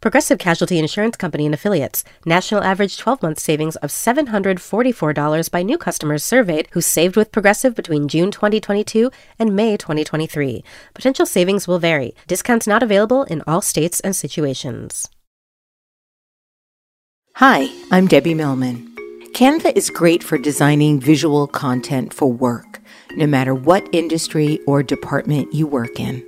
Progressive Casualty Insurance Company and Affiliates. National average 12 month savings of $744 by new customers surveyed who saved with Progressive between June 2022 and May 2023. Potential savings will vary. Discounts not available in all states and situations. Hi, I'm Debbie Millman. Canva is great for designing visual content for work, no matter what industry or department you work in.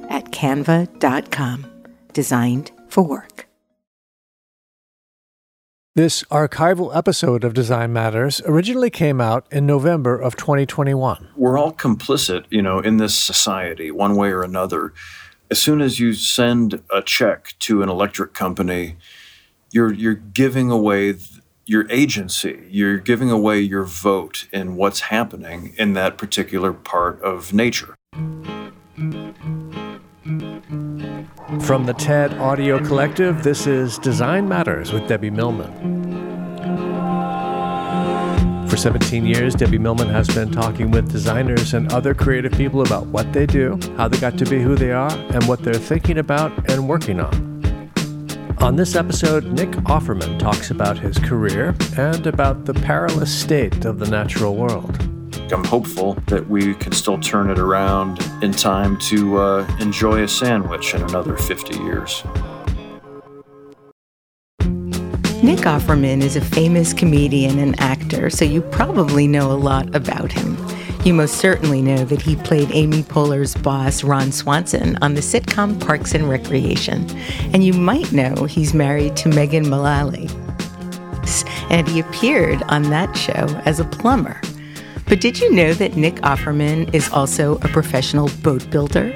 at canva.com. Designed for work. This archival episode of Design Matters originally came out in November of 2021. We're all complicit, you know, in this society, one way or another as soon as you send a check to an electric company, you're you're giving away your agency. You're giving away your vote in what's happening in that particular part of nature. From the TED Audio Collective, this is Design Matters with Debbie Millman. For 17 years, Debbie Millman has been talking with designers and other creative people about what they do, how they got to be who they are, and what they're thinking about and working on. On this episode, Nick Offerman talks about his career and about the perilous state of the natural world. I'm hopeful that we can still turn it around in time to uh, enjoy a sandwich in another 50 years. Nick Offerman is a famous comedian and actor, so you probably know a lot about him. You most certainly know that he played Amy Poehler's boss, Ron Swanson, on the sitcom Parks and Recreation. And you might know he's married to Megan Mullally. And he appeared on that show as a plumber. But did you know that Nick Offerman is also a professional boat builder?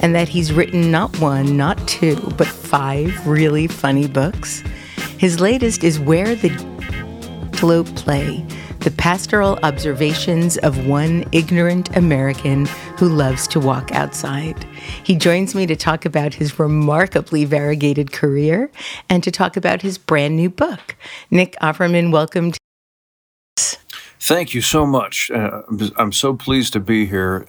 And that he's written not one, not two, but five really funny books? His latest is Where the Antelope Play The Pastoral Observations of One Ignorant American Who Loves to Walk Outside. He joins me to talk about his remarkably variegated career and to talk about his brand new book. Nick Offerman, welcome to. Thank you so much. Uh, I'm so pleased to be here.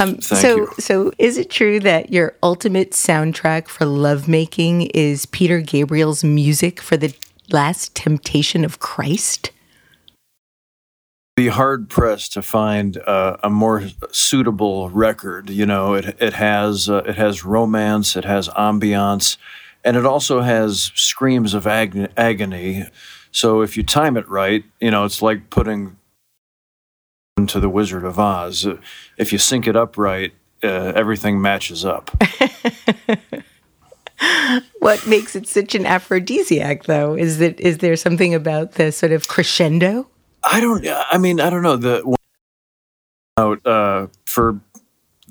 Um, so, you. so is it true that your ultimate soundtrack for lovemaking is Peter Gabriel's music for the Last Temptation of Christ? Be hard pressed to find uh, a more suitable record. You know, it it has uh, it has romance, it has ambiance, and it also has screams of ag- agony. So if you time it right, you know, it's like putting into the Wizard of Oz. If you sync it up right, uh, everything matches up. what makes it such an aphrodisiac, though? Is that is there something about the sort of crescendo? I don't. I mean, I don't know. The uh, for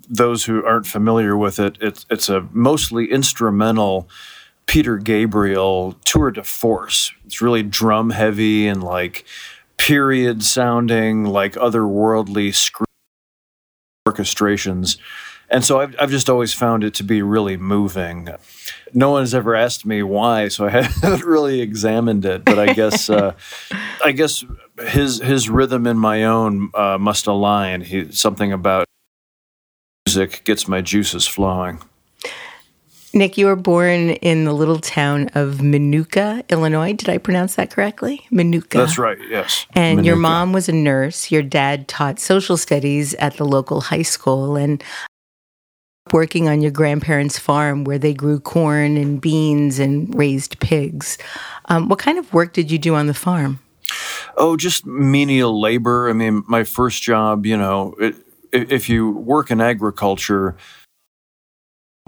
those who aren't familiar with it, it's it's a mostly instrumental Peter Gabriel tour de force. It's really drum heavy and like period sounding, like otherworldly orchestrations. And so I've, I've just always found it to be really moving. No one has ever asked me why, so I haven't really examined it. But I guess, uh, I guess his his rhythm and my own uh, must align. He, something about music gets my juices flowing. Nick, you were born in the little town of Minooka, Illinois. Did I pronounce that correctly? Minooka. That's right, yes. And Minooka. your mom was a nurse. Your dad taught social studies at the local high school. And working on your grandparents' farm where they grew corn and beans and raised pigs. Um, what kind of work did you do on the farm? Oh, just menial labor. I mean, my first job, you know, it, if you work in agriculture,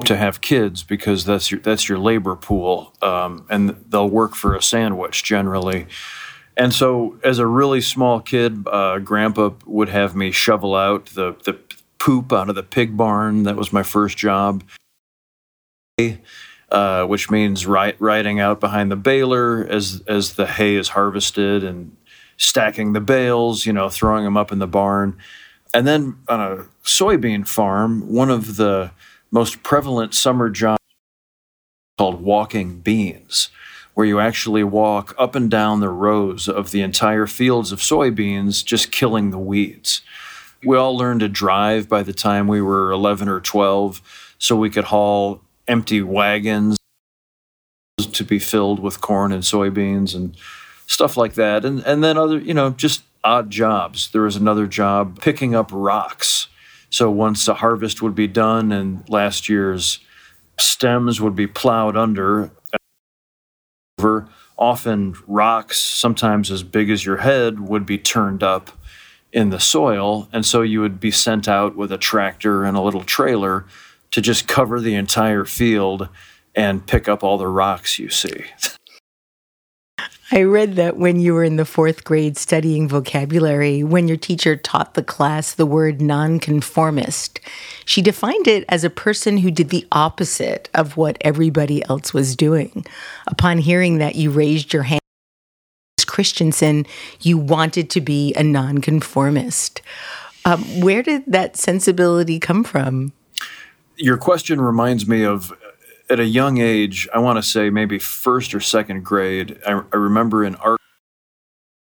to have kids because that's your that's your labor pool, um, and they'll work for a sandwich generally. And so, as a really small kid, uh, Grandpa would have me shovel out the the poop out of the pig barn. That was my first job. Uh, which means ri- riding out behind the baler as as the hay is harvested and stacking the bales, you know, throwing them up in the barn. And then on a soybean farm, one of the most prevalent summer job called walking beans, where you actually walk up and down the rows of the entire fields of soybeans, just killing the weeds. We all learned to drive by the time we were 11 or 12, so we could haul empty wagons to be filled with corn and soybeans and stuff like that. And, and then other, you know, just odd jobs. There was another job picking up rocks so once the harvest would be done and last year's stems would be plowed under, often rocks, sometimes as big as your head, would be turned up in the soil. And so you would be sent out with a tractor and a little trailer to just cover the entire field and pick up all the rocks you see. I read that when you were in the fourth grade studying vocabulary, when your teacher taught the class the word nonconformist, she defined it as a person who did the opposite of what everybody else was doing. Upon hearing that, you raised your hand. Christensen, you wanted to be a nonconformist. Um, where did that sensibility come from? Your question reminds me of at a young age, I want to say maybe first or second grade, I, I remember in art,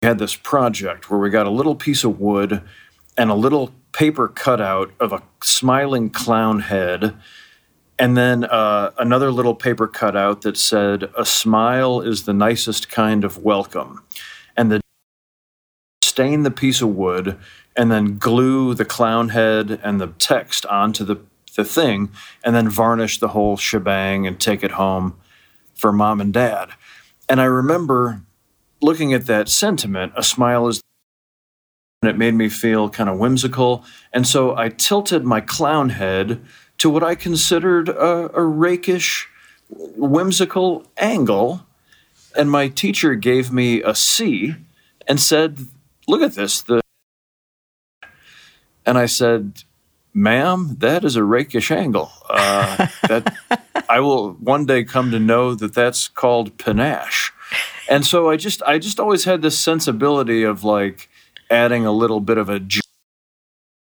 we had this project where we got a little piece of wood and a little paper cutout of a smiling clown head, and then uh, another little paper cutout that said, A smile is the nicest kind of welcome. And the stain the piece of wood and then glue the clown head and the text onto the the thing and then varnish the whole shebang and take it home for mom and dad. And I remember looking at that sentiment, a smile is and it made me feel kind of whimsical. And so I tilted my clown head to what I considered a, a rakish, whimsical angle. And my teacher gave me a C and said, Look at this. The and I said, ma'am, that is a rakish angle. Uh, that I will one day come to know that that's called panache. And so I just I just always had this sensibility of like adding a little bit of a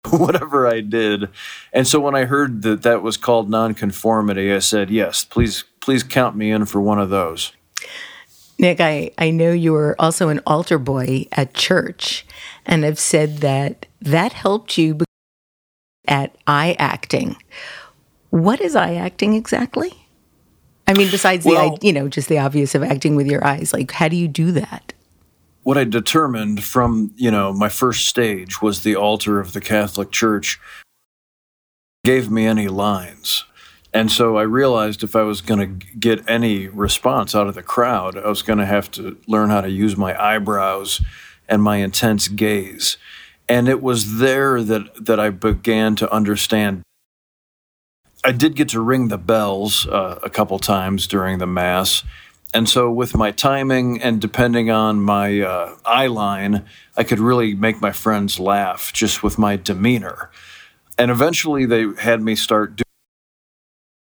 whatever I did. And so when I heard that that was called nonconformity, I said, "Yes, please please count me in for one of those." Nick, I, I know you were also an altar boy at church and I've said that that helped you at eye acting. What is eye acting exactly? I mean, besides well, the, you know, just the obvious of acting with your eyes, like how do you do that? What I determined from, you know, my first stage was the altar of the Catholic Church gave me any lines. And so I realized if I was going to get any response out of the crowd, I was going to have to learn how to use my eyebrows and my intense gaze and it was there that that I began to understand. I did get to ring the bells uh, a couple times during the mass, and so with my timing and depending on my uh, eye line, I could really make my friends laugh just with my demeanor. And eventually, they had me start doing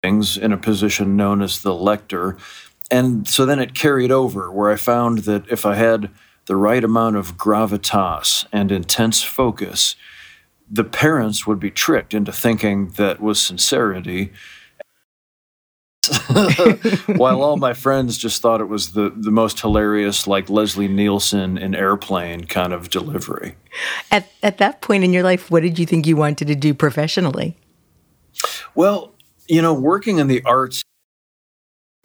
things in a position known as the lector, and so then it carried over where I found that if I had the right amount of gravitas and intense focus, the parents would be tricked into thinking that was sincerity. While all my friends just thought it was the, the most hilarious, like Leslie Nielsen in Airplane kind of delivery. At, at that point in your life, what did you think you wanted to do professionally? Well, you know, working in the arts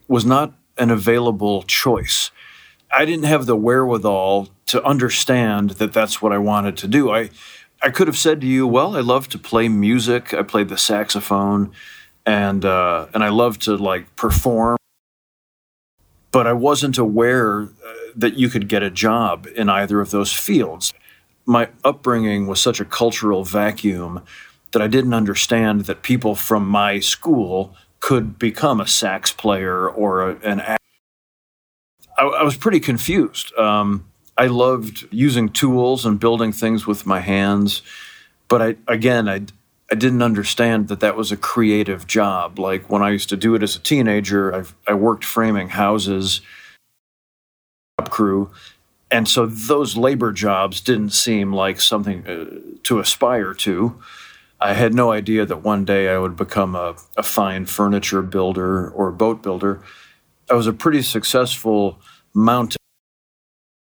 was not an available choice. I didn't have the wherewithal to understand that that's what I wanted to do. I I could have said to you, well, I love to play music. I played the saxophone and uh, and I love to like perform. But I wasn't aware uh, that you could get a job in either of those fields. My upbringing was such a cultural vacuum that I didn't understand that people from my school could become a sax player or a, an actor. I, I, was pretty confused. Um, I loved using tools and building things with my hands, but I again I I didn't understand that that was a creative job. Like when I used to do it as a teenager, I I worked framing houses, crew, and so those labor jobs didn't seem like something uh, to aspire to. I had no idea that one day I would become a, a fine furniture builder or boat builder. I was a pretty successful mountain.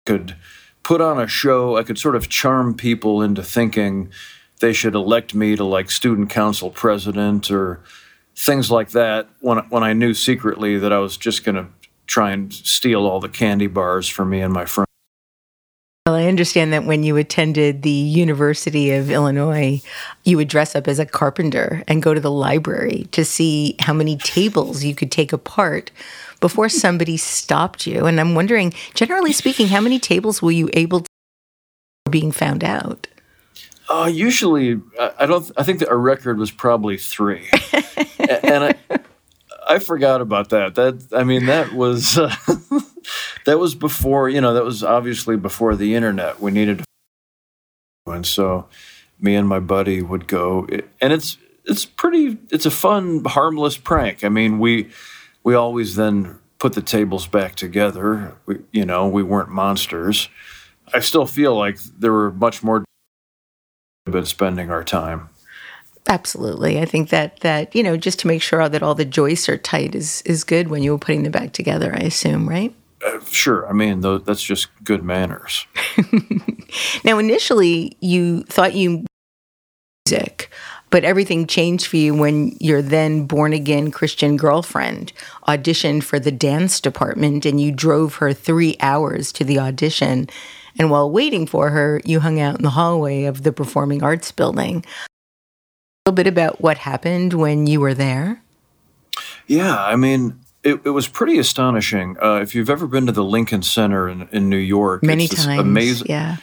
Could put on a show. I could sort of charm people into thinking they should elect me to like student council president or things like that. When when I knew secretly that I was just going to try and steal all the candy bars from me and my friends. Well, I understand that when you attended the University of Illinois, you would dress up as a carpenter and go to the library to see how many tables you could take apart before somebody stopped you. And I'm wondering, generally speaking, how many tables were you able to being found out? Uh, usually, I don't. I think that our record was probably three, and I, I forgot about that. That I mean, that was uh, that was before you know. That was obviously before the internet. We needed, to, and so me and my buddy would go, and it's it's pretty. It's a fun, harmless prank. I mean, we we always then put the tables back together. We, you know, we weren't monsters. I still feel like there were much more been spending our time. Absolutely. I think that that, you know, just to make sure that all the joists are tight is is good when you were putting them back together, I assume, right? Uh, sure. I mean, th- that's just good manners. now, initially, you thought you music, but everything changed for you when your then born again Christian girlfriend auditioned for the dance department and you drove her three hours to the audition. And while waiting for her, you hung out in the hallway of the Performing Arts Building A little bit about what happened when you were there? Yeah, I mean, it, it was pretty astonishing. Uh, if you've ever been to the Lincoln Center in, in New York, many times, amazing. Yeah,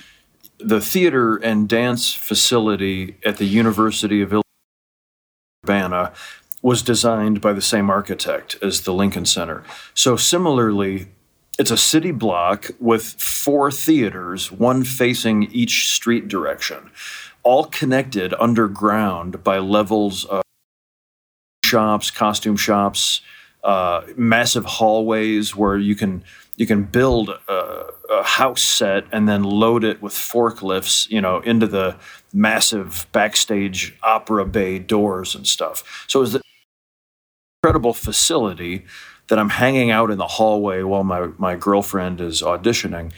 the theater and dance facility at the University of Urbana was designed by the same architect as the Lincoln Center. So similarly, it's a city block with four theaters, one facing each street direction all connected underground by levels of shops, costume shops, uh, massive hallways where you can you can build a, a, house set and then load it with forklifts, you know, into the massive backstage opera bay doors and stuff. So it's an incredible facility that I'm hanging out in the hallway while my my girlfriend is auditioning,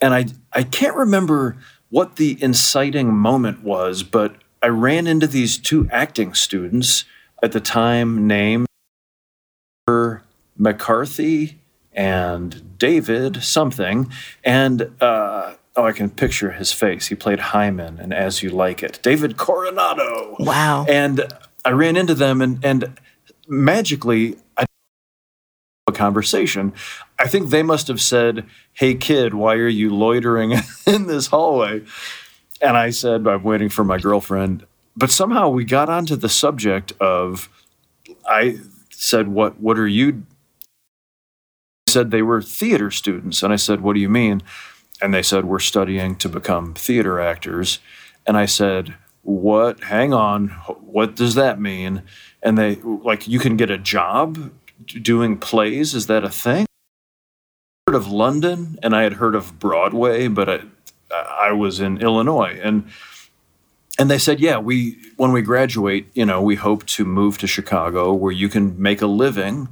and I I can't remember what the inciting moment was, but I ran into these two acting students at the time named McCarthy and David something. And uh, oh, I can picture his face. He played Hymen and As You Like It. David Coronado. Wow. And I ran into them and, and magically, I a conversation. I think they must have said, Hey, kid, why are you loitering in this hallway? And I said, I'm waiting for my girlfriend. But somehow we got onto the subject of, I said, What, what are you? said they were theater students. And I said, What do you mean? And they said, We're studying to become theater actors. And I said, What? Hang on. What does that mean? And they, like, you can get a job doing plays. Is that a thing? I heard of London and I had heard of Broadway, but I, I was in Illinois and and they said, yeah, we when we graduate, you know, we hope to move to Chicago where you can make a living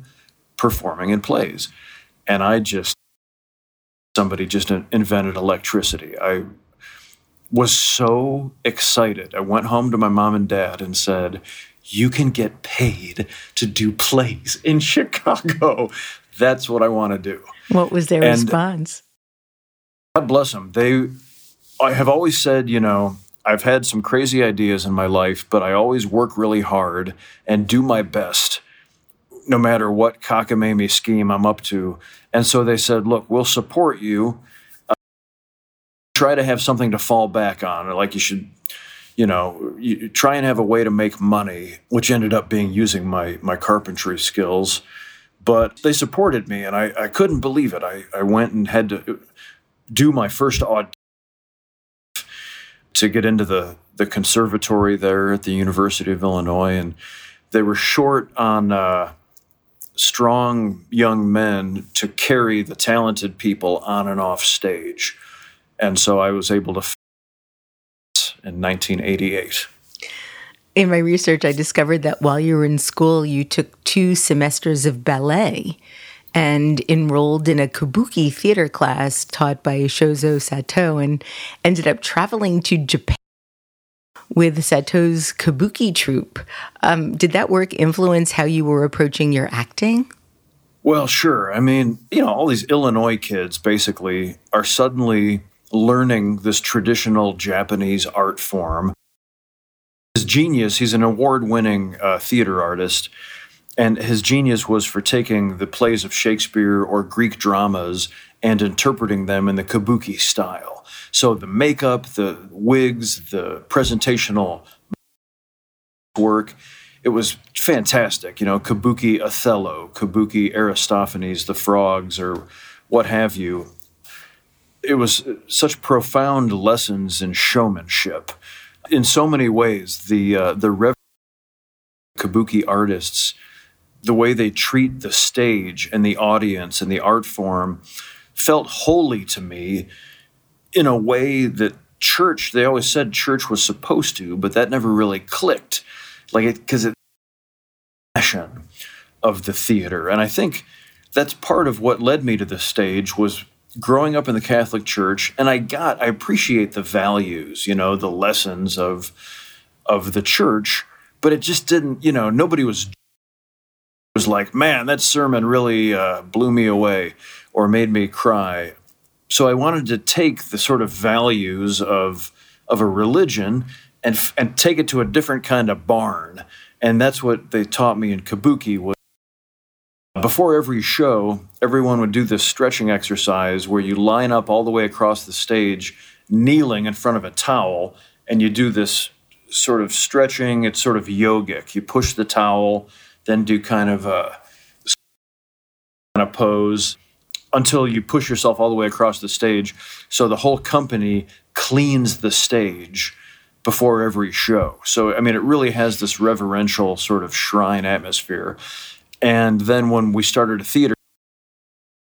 performing in plays. And I just somebody just invented electricity. I was so excited. I went home to my mom and dad and said, you can get paid to do plays in Chicago. That's what I want to do. What was their and response? God bless them. They, I have always said, you know, I've had some crazy ideas in my life, but I always work really hard and do my best no matter what cockamamie scheme I'm up to. And so they said, look, we'll support you. Uh, try to have something to fall back on. Like you should, you know, you try and have a way to make money, which ended up being using my, my carpentry skills. But they supported me, and I, I couldn't believe it. I, I went and had to do my first audition to get into the, the conservatory there at the University of Illinois. And they were short on uh, strong young men to carry the talented people on and off stage. And so I was able to in 1988. In my research, I discovered that while you were in school, you took two semesters of ballet and enrolled in a kabuki theater class taught by Shozo Sato and ended up traveling to Japan with Sato's kabuki troupe. Um, did that work influence how you were approaching your acting? Well, sure. I mean, you know, all these Illinois kids basically are suddenly learning this traditional Japanese art form. His genius, he's an award winning uh, theater artist, and his genius was for taking the plays of Shakespeare or Greek dramas and interpreting them in the kabuki style. So the makeup, the wigs, the presentational work, it was fantastic. You know, kabuki Othello, kabuki Aristophanes, the frogs, or what have you. It was such profound lessons in showmanship. In so many ways, the uh, the Rev- kabuki artists, the way they treat the stage and the audience and the art form, felt holy to me in a way that church, they always said church was supposed to, but that never really clicked. Like it, because it, passion of the theater. And I think that's part of what led me to the stage was growing up in the Catholic Church. And I got, I appreciate the values, you know, the lessons of, of the church, but it just didn't, you know, nobody was was like, man, that sermon really uh, blew me away or made me cry so I wanted to take the sort of values of of a religion and and take it to a different kind of barn. And that's what they taught me in Kabuki was before every show, everyone would do this stretching exercise where you line up all the way across the stage, kneeling in front of a towel, and you do this sort of stretching. It's sort of yogic. You push the towel, then do kind of a kind of pose, until you push yourself all the way across the stage. So the whole company cleans the stage before every show. So, I mean, it really has this reverential sort of shrine atmosphere. And then when we started a theater,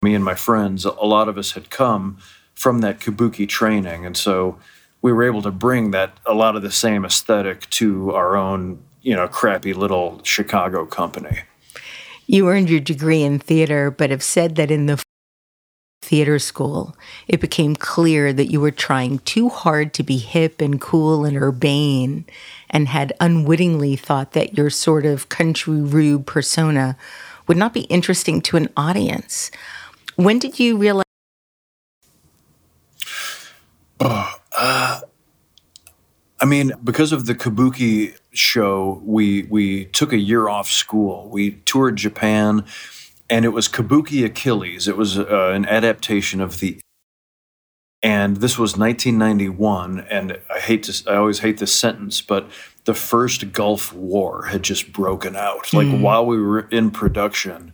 me and my friends, a lot of us had come from that kabuki training. And so we were able to bring that, a lot of the same aesthetic to our own, you know, crappy little Chicago company. You earned your degree in theater, but have said that in the theater school, it became clear that you were trying too hard to be hip and cool and urbane and had unwittingly thought that your sort of country rube persona would not be interesting to an audience. When did you realize? Oh, uh, I mean, because of the Kabuki show, we we took a year off school. We toured Japan and it was Kabuki Achilles. It was uh, an adaptation of the. And this was 1991, and I hate to, I always hate this sentence, but the first Gulf War had just broken out. Like mm. while we were in production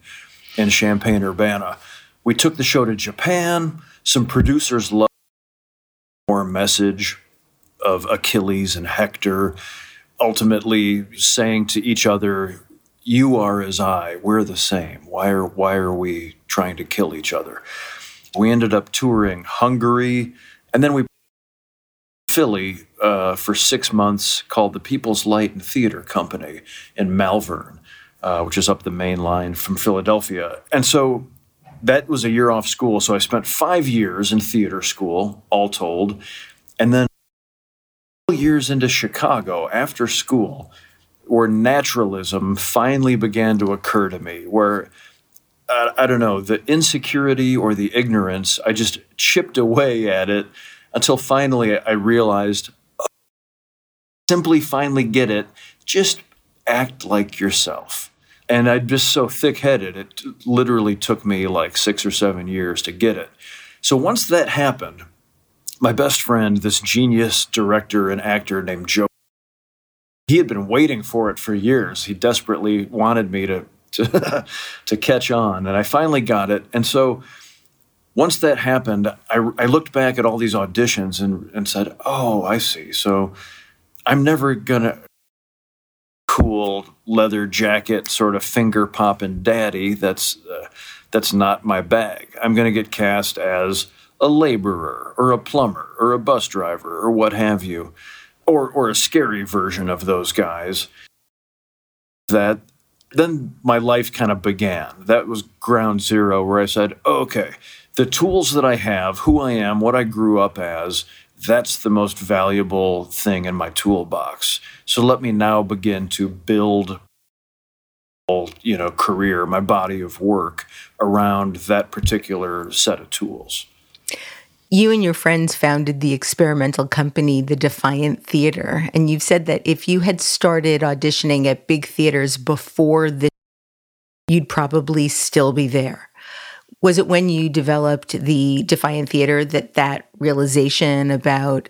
in Champaign Urbana, we took the show to Japan. Some producers loved more message of Achilles and Hector, ultimately saying to each other, you are as I, we're the same. Why are why are we trying to kill each other? We ended up touring Hungary, and then we Philly uh, for six months called the People's Light and Theater Company in Malvern, uh, which is up the main line from Philadelphia. And so that was a year off school. So I spent five years in theater school, all told, and then years into Chicago after school where naturalism finally began to occur to me, where uh, I don't know, the insecurity or the ignorance, I just chipped away at it until finally I realized simply finally get it, just act like yourself. And I'm just so thick headed, it literally took me like six or seven years to get it. So once that happened, my best friend, this genius director and actor named Joe, he had been waiting for it for years. He desperately wanted me to, to, to catch on, and I finally got it. And so once that happened, I, I looked back at all these auditions and, and said, oh, I see. So I'm never to cool leather jacket sort of finger popping daddy that's uh, that's not my bag i'm going to get cast as a laborer or a plumber or a bus driver or what have you or or a scary version of those guys that then my life kind of began that was ground zero where i said okay the tools that i have who i am what i grew up as that's the most valuable thing in my toolbox. So let me now begin to build you know career, my body of work around that particular set of tools. You and your friends founded the experimental company, the Defiant Theater, and you've said that if you had started auditioning at big theaters before this, you'd probably still be there. Was it when you developed the Defiant Theater that that realization about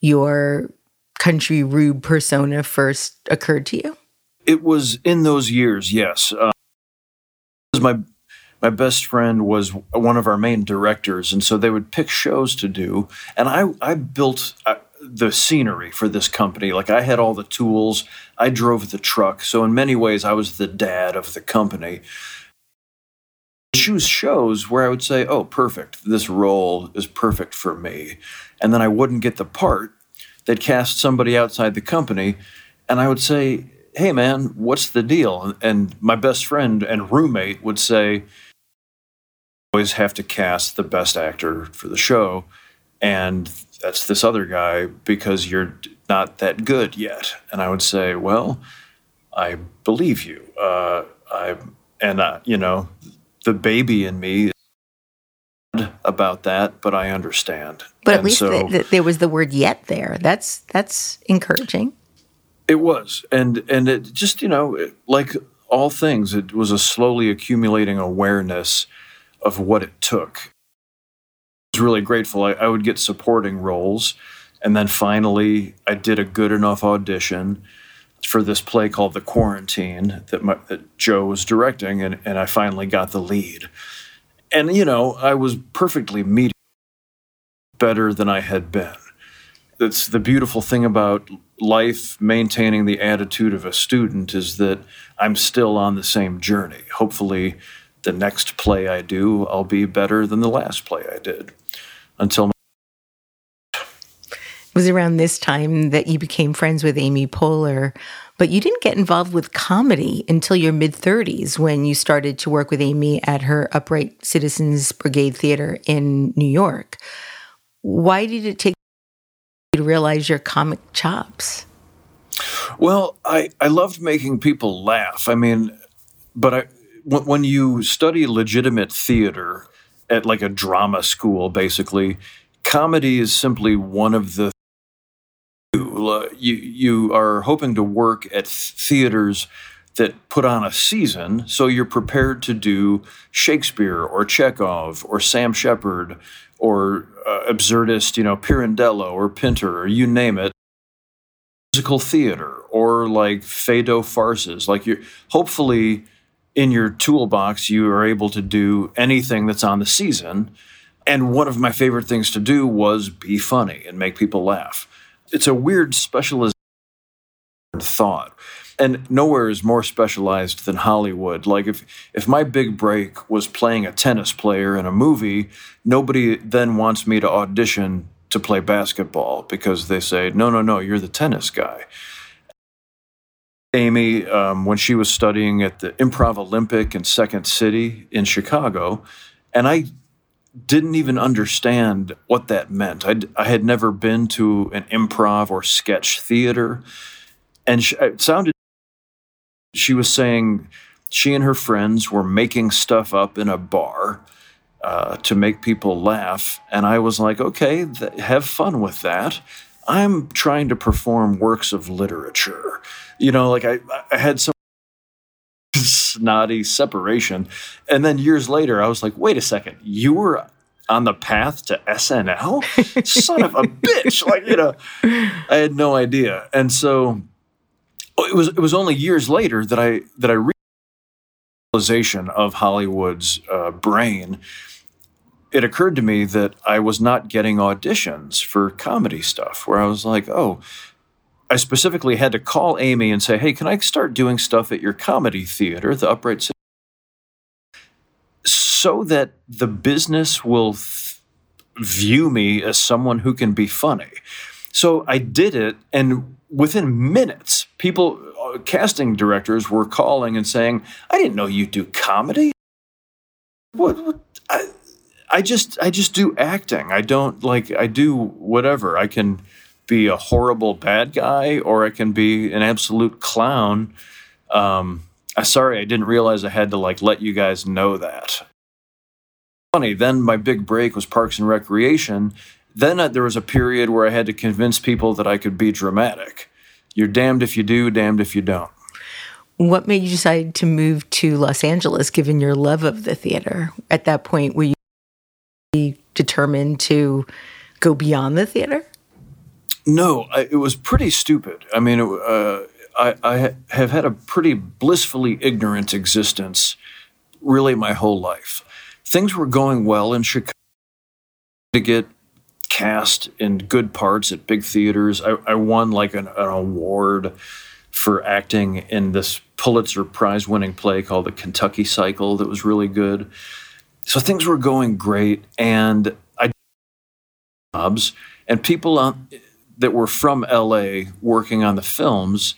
your country rube persona first occurred to you? It was in those years, yes. Uh, my my best friend was one of our main directors, and so they would pick shows to do, and I I built. Uh, the scenery for this company. Like I had all the tools, I drove the truck. So in many ways I was the dad of the company choose shows where I would say, oh, perfect, this role is perfect for me. And then I wouldn't get the part. They'd cast somebody outside the company, and I would say, hey, man, what's the deal? And my best friend and roommate would say, always have to cast the best actor for the show. And that's this other guy because you're not that good yet. And I would say, well, I believe you. Uh, I and uh, you know the baby in me about that, but I understand. But and at least so, the, the, there was the word "yet" there. That's that's encouraging. It was, and and it just you know like all things, it was a slowly accumulating awareness of what it took. I was really grateful. I, I would get supporting roles, and then finally, I did a good enough audition for this play called The Quarantine that, my, that Joe was directing, and, and I finally got the lead. And, you know, I was perfectly mediocre, better than I had been. That's the beautiful thing about life, maintaining the attitude of a student, is that I'm still on the same journey. Hopefully, the next play I do, I'll be better than the last play I did. Until was around this time that you became friends with Amy Poehler, but you didn't get involved with comedy until your mid 30s when you started to work with Amy at her Upright Citizens Brigade Theater in New York. Why did it take you to realize your comic chops? Well, I, I loved making people laugh. I mean, but I, when you study legitimate theater at like a drama school, basically, comedy is simply one of the you you are hoping to work at theaters that put on a season, so you're prepared to do Shakespeare or Chekhov or Sam Shepard or uh, absurdist, you know, Pirandello or Pinter or you name it. Musical theater or like Feydeau farces. Like you, hopefully, in your toolbox, you are able to do anything that's on the season. And one of my favorite things to do was be funny and make people laugh it's a weird specialization thought and nowhere is more specialized than Hollywood. Like if if my big break was playing a tennis player in a movie, nobody then wants me to audition to play basketball because they say, "No, no, no, you're the tennis guy." Amy, um, when she was studying at the Improv Olympic in Second City in Chicago, and I didn't even understand what that meant. I, I had never been to an improv or sketch theater. And she, it sounded, she was saying she and her friends were making stuff up in a bar uh, to make people laugh. And I was like, okay, th- have fun with that. I'm trying to perform works of literature. You know, like I, I had some snotty separation. And then years later, I was like, wait a second, you were on the path to SNL? Son of a bitch. Like, you know, I had no idea. And so it was it was only years later that I that I realization of Hollywood's uh, brain. It occurred to me that I was not getting auditions for comedy stuff. Where I was like, oh, I specifically had to call Amy and say, hey, can I start doing stuff at your comedy theater, the Upright City? So that the business will view me as someone who can be funny. So I did it, and within minutes, people, uh, casting directors were calling and saying, I didn't know you do comedy. What, what I, I just I just do acting. I don't like I do whatever. I can be a horrible bad guy or I can be an absolute clown. Um, I sorry I didn't realize I had to like let you guys know that. Funny. Then my big break was Parks and Recreation. Then uh, there was a period where I had to convince people that I could be dramatic. You're damned if you do, damned if you don't. What made you decide to move to Los Angeles, given your love of the theater? At that point, were you determined to go beyond the theater? No, I, it was pretty stupid. I mean, it, uh, I, I have had a pretty blissfully ignorant existence really my whole life. Things were going well in Chicago to get cast in good parts at big theaters. I, I won like an, an, award for acting in this Pulitzer Prize winning play called The Kentucky Cycle that was really good. So things were going great, and I jobs and people on, that were from LA working on the films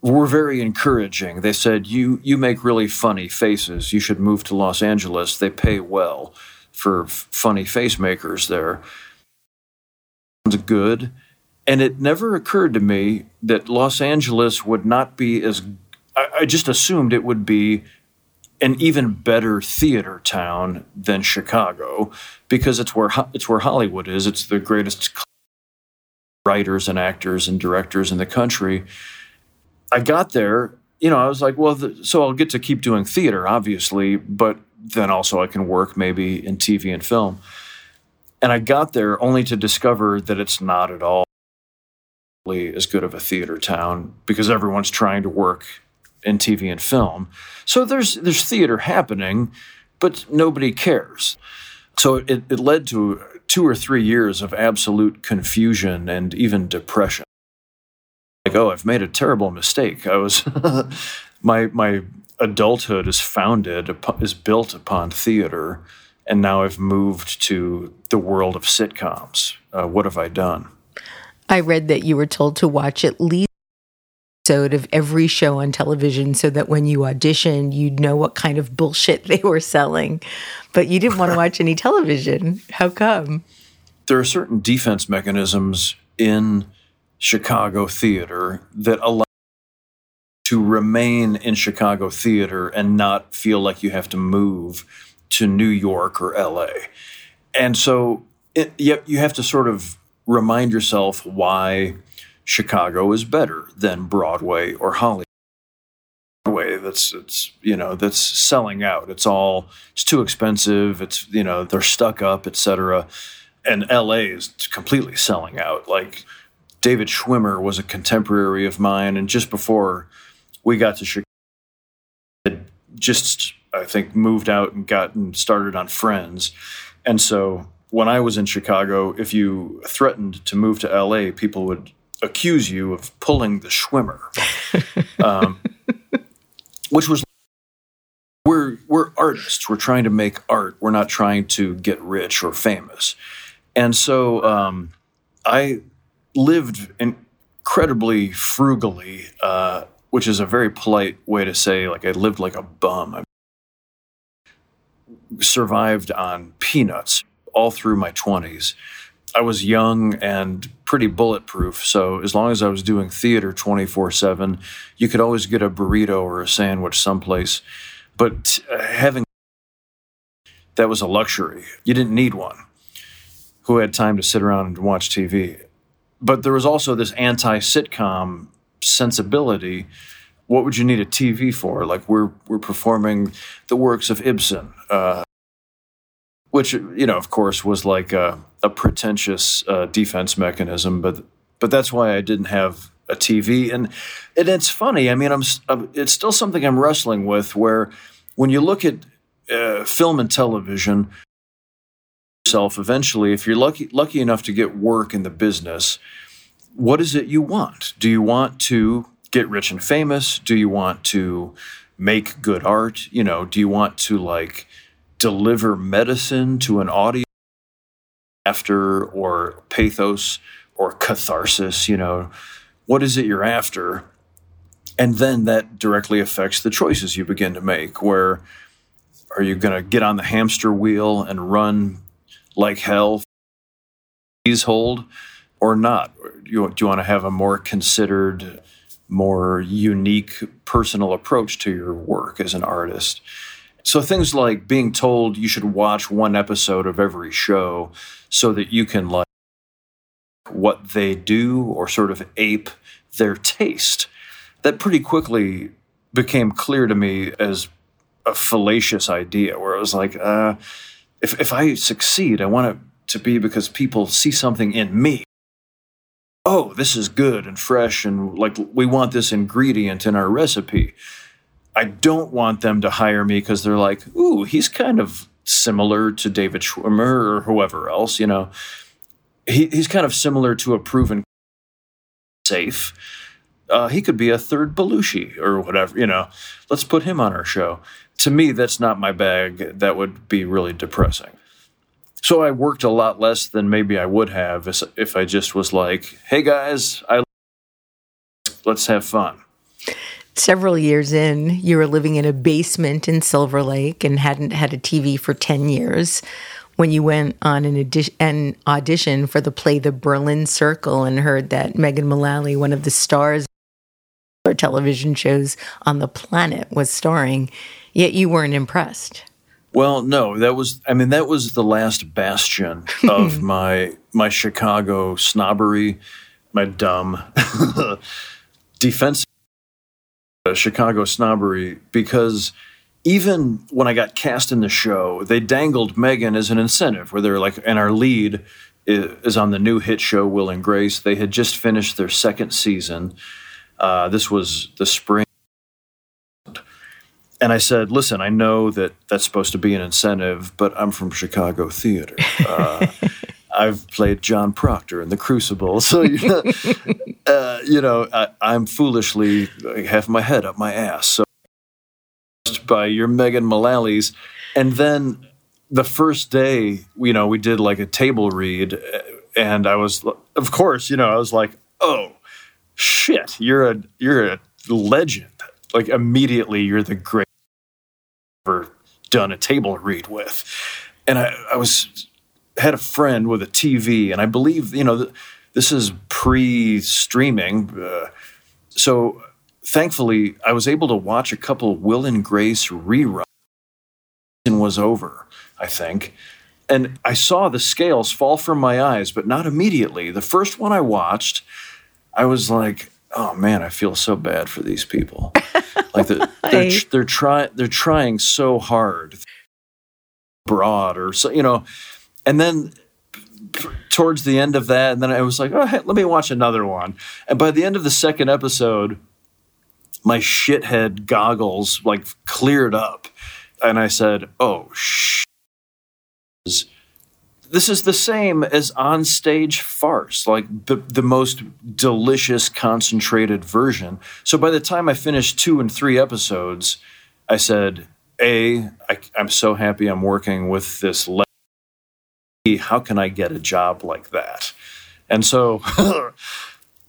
were very encouraging. They said, "You you make really funny faces. You should move to Los Angeles. They pay well for f- funny face makers there." Sounds good, and it never occurred to me that Los Angeles would not be as. I, I just assumed it would be an even better theater town than Chicago because it's where it's where Hollywood is. It's the greatest writers and actors and directors in the country. I got there, you know, I was like, well, the, so I'll get to keep doing theater, obviously, but then also I can work maybe in TV and film. And I got there only to discover that it's not at all as good of a theater town because everyone's trying to work in TV and film. So there's there's theater happening, but nobody cares. So it, it led to two or three years of absolute confusion and even depression. Like, oh, I've made a terrible mistake. I was my my adulthood is founded is built upon theater, and now I've moved to the world of sitcoms. Uh, what have I done? I read that you were told to watch at least episode of every show on television so that when you audition, you'd know what kind of bullshit they were selling but you didn't want to watch any television. How come? There are certain defense mechanisms in Chicago theater that allow to remain in Chicago theater and not feel like you have to move to New York or LA. And so it, you have to sort of remind yourself why Chicago is better than Broadway or Hollywood. Way that's it's you know that's selling out. It's all it's too expensive. It's you know they're stuck up etc and la is completely selling out. Like david schwimmer was a contemporary of mine and just before we got to chicago had just i think moved out and gotten started on friends. And so when i was in chicago if you threatened to move to la people would accuse you of pulling the schwimmer um, which was we're we're artists. We're trying to make art. We're not trying to get rich or famous. And so um, I lived incredibly frugally, uh, which is a very polite way to say like I lived like a bum. I survived on peanuts all through my twenties. I was young and pretty bulletproof. So as long as I was doing theater 24 7, you could always get a burrito or a sandwich someplace. But uh, having that was a luxury. You didn't need one. Who had time to sit around and watch TV? but there was also this anti-sitcom sensibility. What would you need a TV for? Like we're we're performing the works of Ibsen, uh, which you know, of course, was like a, a pretentious uh, defense mechanism. But but that's why I didn't have a TV, and and it's funny. I mean, I'm, I'm it's still something I'm wrestling with. Where when you look at uh, film and television, yourself eventually, if you're lucky lucky enough to get work in the business, what is it you want? Do you want to get rich and famous? Do you want to make good art? You know, do you want to like deliver medicine to an audience after or pathos or catharsis, you know? What is it you're after? And then that directly affects the choices you begin to make where are you going to get on the hamster wheel and run like hell please hold or not? Do you, do you want to have a more considered, more unique personal approach to your work as an artist? So things like being told you should watch one episode of every show so that you can like what they do or sort of ape their taste. That pretty quickly became clear to me as a fallacious idea where I was like, uh, if, if I succeed, I want it to be because people see something in me. Oh, this is good and fresh, and like we want this ingredient in our recipe. I don't want them to hire me because they're like, ooh, he's kind of similar to David Schwimmer or whoever else, you know. He, he's kind of similar to a proven safe. Uh, he could be a third Belushi or whatever, you know. Let's put him on our show to me, that's not my bag. That would be really depressing. So I worked a lot less than maybe I would have if I just was like, "Hey guys, I let's have fun." Several years in, you were living in a basement in Silver Lake and hadn't had a TV for 10 years when you went on an, adi- an audition for the play The Berlin Circle and heard that Megan Mullally, one of the stars of television shows on the planet, was starring Yet you weren't impressed. Well, no, that was I mean that was the last bastion of my my Chicago snobbery, my dumb defense uh, Chicago snobbery because even when I got cast in the show, they dangled Megan as an incentive where they're like and our lead is on the new hit show Will and Grace. They had just finished their second season. Uh, this was the spring and I said, "Listen, I know that that's supposed to be an incentive, but I'm from Chicago theater. Uh, I've played John Proctor in The Crucible, so you know, uh, you know I, am foolishly have my head up my ass. So by your Megan Mullally's, and then the first day, you know, we did like a table read, and I was, of course, you know, I was like, "Oh, shit, you're a you're a legend." Like immediately, you're the great ever done a table read with. And I, I was had a friend with a TV, and I believe you know this is pre-streaming, uh, so thankfully I was able to watch a couple Will and Grace reruns. And was over, I think. And I saw the scales fall from my eyes, but not immediately. The first one I watched, I was like, oh man, I feel so bad for these people. like the, they're they're trying they're trying so hard, broad or so you know, and then towards the end of that, and then I was like, oh, hey, let me watch another one. And by the end of the second episode, my shithead goggles like cleared up, and I said, oh shit this is the same as on stage farce, like the, the most delicious, concentrated version. So by the time I finished two and three episodes, I said, A, I, I'm so happy I'm working with this. Le- how can I get a job like that? And so,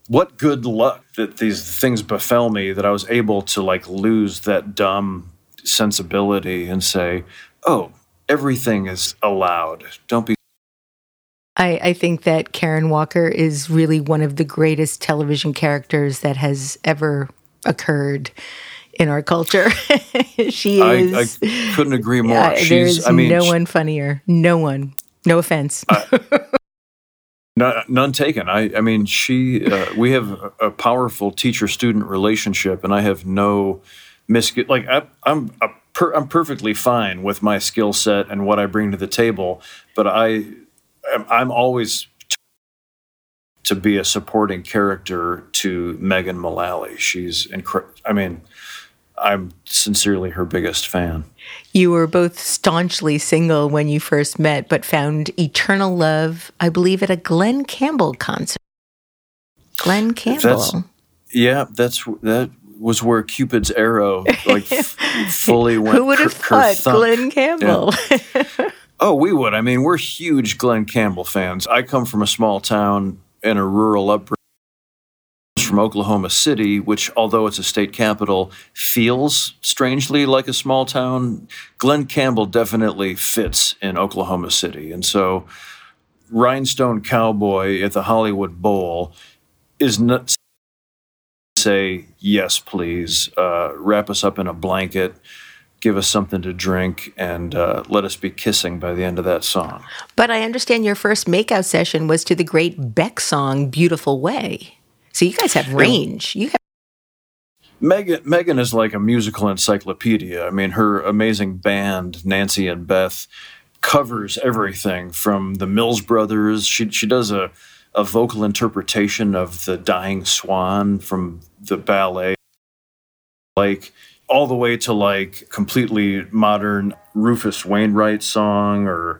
what good luck that these things befell me that I was able to like lose that dumb sensibility and say, oh, everything is allowed. Don't be I, I, think that Karen Walker is really one of the greatest television characters that has ever occurred in our culture. she is. I, I, couldn't agree more. Uh, there's I mean, no one funnier. No one. No offense. No, none taken. I, I mean, she. Uh, we have a, powerful teacher-student relationship, and I have no miscu. Like I, I'm, a per, I'm perfectly fine with my skill set and what I bring to the table, but I, I'm always to be a supporting character to Megan Mullally. She's incredible. I mean, I'm sincerely her biggest fan. You were both staunchly single when you first met, but found eternal love, I believe, at a Glen Campbell concert. Glen Campbell. That's, yeah, that's that was where Cupid's arrow like f- fully went. Who would have thought Glen Campbell? Yeah. oh, we would. I mean, we're huge Glen Campbell fans. I come from a small town and a rural upbringing from Oklahoma City, which, although it's a state capital, feels strangely like a small town. Glen Campbell definitely fits in Oklahoma City. And so, Rhinestone Cowboy at the Hollywood Bowl is not say, yes, please, uh, wrap us up in a blanket give us something to drink and uh, let us be kissing by the end of that song. But I understand your first makeout session was to the great Beck song "Beautiful Way." So you guys have range. You have. Megan, Megan is like a musical encyclopedia. I mean, her amazing band, Nancy and Beth, covers everything from the Mills Brothers. She she does a a vocal interpretation of the Dying Swan from the ballet. Like all the way to like completely modern Rufus Wainwright song or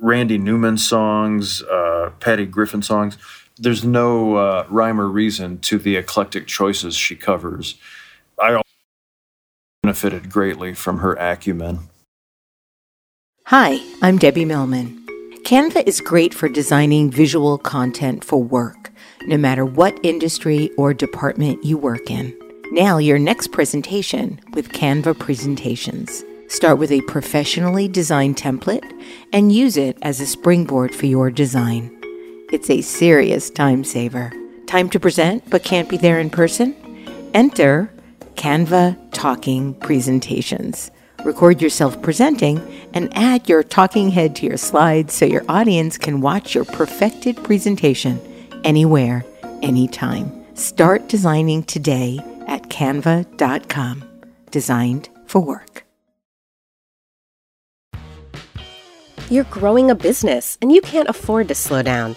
Randy Newman songs, uh, Patty Griffin songs. There's no uh, rhyme or reason to the eclectic choices she covers. I benefited greatly from her acumen. Hi, I'm Debbie Millman. Canva is great for designing visual content for work, no matter what industry or department you work in. Now, your next presentation with Canva Presentations. Start with a professionally designed template and use it as a springboard for your design. It's a serious time saver. Time to present but can't be there in person? Enter Canva Talking Presentations. Record yourself presenting and add your talking head to your slides so your audience can watch your perfected presentation anywhere, anytime. Start designing today at canva.com. Designed for work. You're growing a business and you can't afford to slow down.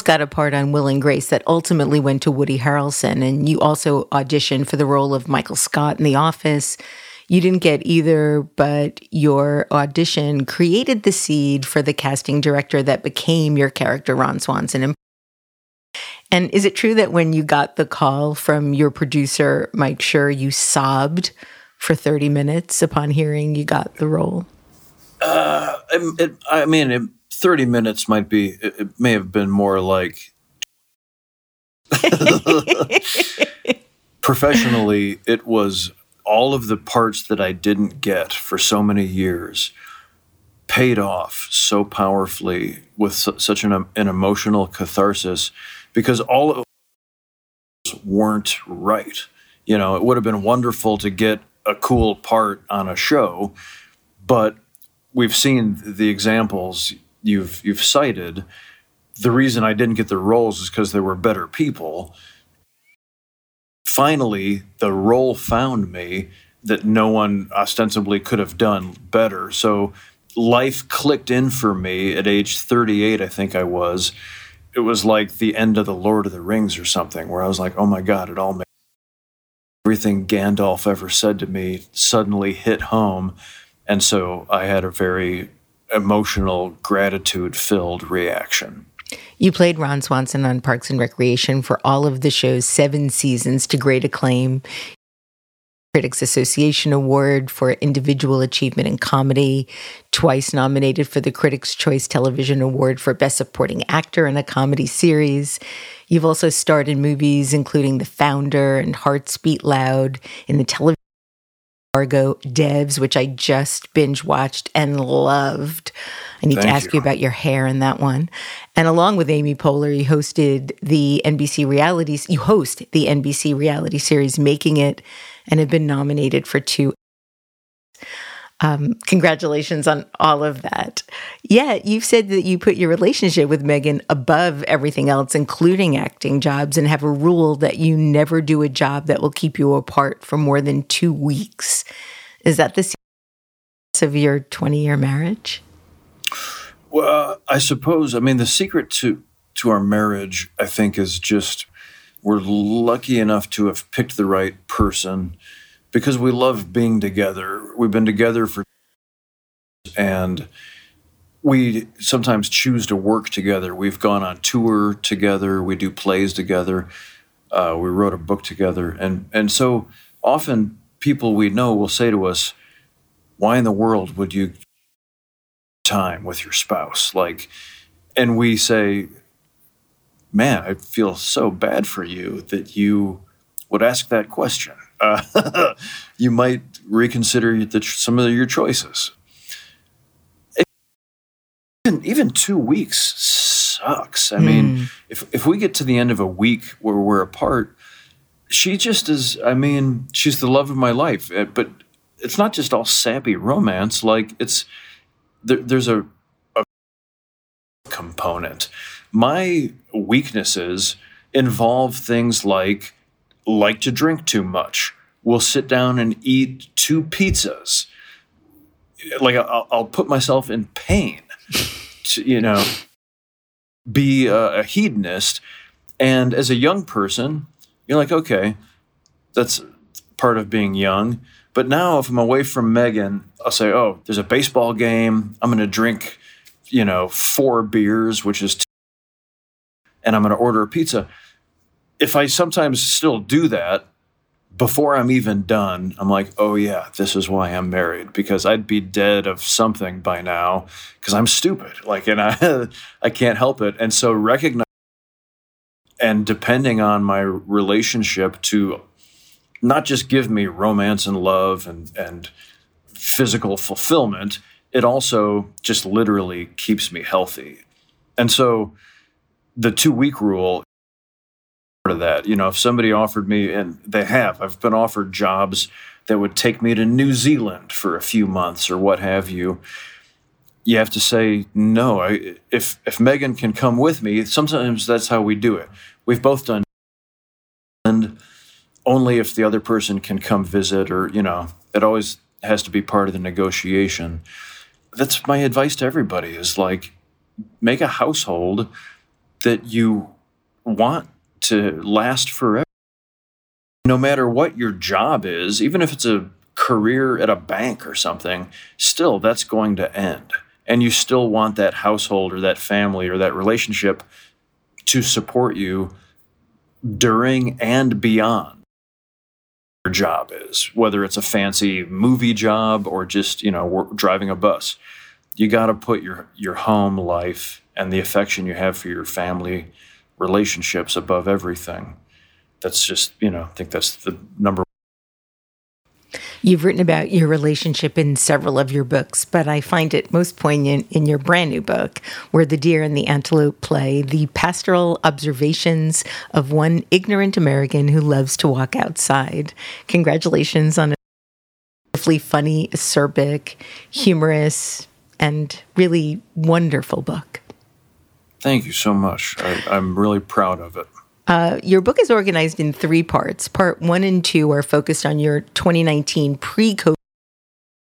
Got a part on Will and Grace that ultimately went to Woody Harrelson, and you also auditioned for the role of Michael Scott in The Office. You didn't get either, but your audition created the seed for the casting director that became your character, Ron Swanson. And is it true that when you got the call from your producer, Mike Schur, you sobbed for 30 minutes upon hearing you got the role? Uh, it, it, I mean, it, 30 minutes might be, it, it may have been more like. Professionally, it was all of the parts that I didn't get for so many years paid off so powerfully with su- such an, an emotional catharsis because all of weren't right. You know, it would have been wonderful to get a cool part on a show, but we've seen the examples you've you've cited. The reason I didn't get the roles is because there were better people. Finally, the role found me that no one ostensibly could have done better. So life clicked in for me at age 38, I think I was it was like the end of the Lord of the Rings or something, where I was like, oh my God, it all made everything Gandalf ever said to me suddenly hit home. And so I had a very emotional, gratitude filled reaction. You played Ron Swanson on Parks and Recreation for all of the show's seven seasons to great acclaim. Critics Association Award for Individual Achievement in Comedy, twice nominated for the Critics' Choice Television Award for Best Supporting Actor in a Comedy Series. You've also starred in movies including The Founder and Hearts Beat Loud in the television Argo Devs, which I just binge watched and loved. I need Thank to ask you. you. about your hair in that one. And along with Amy Poehler, you hosted the NBC reality you host the NBC reality series Making It and have been nominated for two um, congratulations on all of that. Yeah, you've said that you put your relationship with Megan above everything else, including acting jobs, and have a rule that you never do a job that will keep you apart for more than two weeks. Is that the secret of your 20 year marriage? Well, I suppose. I mean, the secret to to our marriage, I think, is just we're lucky enough to have picked the right person because we love being together. We've been together for and we sometimes choose to work together. We've gone on tour together. We do plays together. Uh, we wrote a book together, and and so often people we know will say to us, "Why in the world would you time with your spouse?" Like, and we say, "Man, I feel so bad for you that you would ask that question. Uh, you might reconsider the, some of your choices." even, even two weeks sucks. I mean, if if we get to the end of a week where we're apart, she just is. I mean, she's the love of my life. eh, But it's not just all sappy romance. Like it's there, there's a, a component. My weaknesses involve things like like to drink too much. Will sit down and eat two pizzas. Like I'll, I'll put myself in pain to, you know, be a, a hedonist. And as a young person, you're like, okay, that's part of being young. But now, if I'm away from Megan, I'll say, oh, there's a baseball game. I'm going to drink, you know, four beers, which is, t- and I'm going to order a pizza. If I sometimes still do that, before I'm even done, I'm like, oh yeah, this is why I'm married because I'd be dead of something by now because I'm stupid. Like, and I, I can't help it. And so recognize and depending on my relationship to not just give me romance and love and, and physical fulfillment, it also just literally keeps me healthy. And so the two week rule of that. You know, if somebody offered me, and they have, I've been offered jobs that would take me to New Zealand for a few months or what have you. You have to say no. I, if if Megan can come with me, sometimes that's how we do it. We've both done, and only if the other person can come visit, or you know, it always has to be part of the negotiation. That's my advice to everybody: is like make a household that you want to last forever. No matter what your job is, even if it's a career at a bank or something, still that's going to end. And you still want that household or that family or that relationship to support you during and beyond your job is, whether it's a fancy movie job or just, you know, driving a bus. You got to put your your home life and the affection you have for your family relationships above everything. That's just, you know, I think that's the number You've written about your relationship in several of your books, but I find it most poignant in your brand new book, Where the Deer and the Antelope Play The Pastoral Observations of One Ignorant American Who Loves to Walk Outside. Congratulations on a wonderfully funny, acerbic, humorous, and really wonderful book. Thank you so much. I, I'm really proud of it. Uh, your book is organized in three parts. Part one and two are focused on your 2019 pre COVID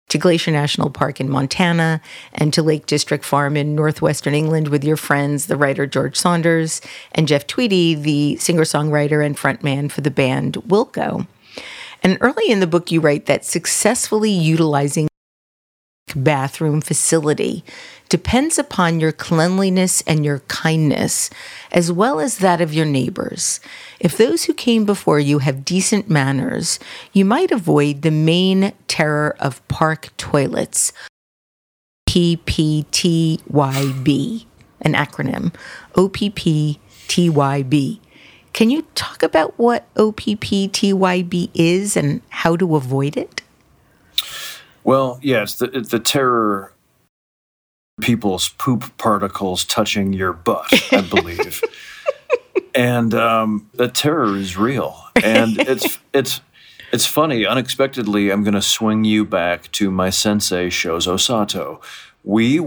to Glacier National Park in Montana and to Lake District Farm in northwestern England with your friends, the writer George Saunders and Jeff Tweedy, the singer songwriter and frontman for the band Wilco. And early in the book, you write that successfully utilizing bathroom facility depends upon your cleanliness and your kindness, as well as that of your neighbors. If those who came before you have decent manners, you might avoid the main terror of park toilets. PPTYB, an acronym. OPPTYB. Can you talk about what OPPTYB is and how to avoid it? Well, yes, the, the terror people's poop particles touching your butt, I believe. and um, the terror is real. And it's it's it's funny. Unexpectedly, I'm going to swing you back to my sensei Shozo Sato. We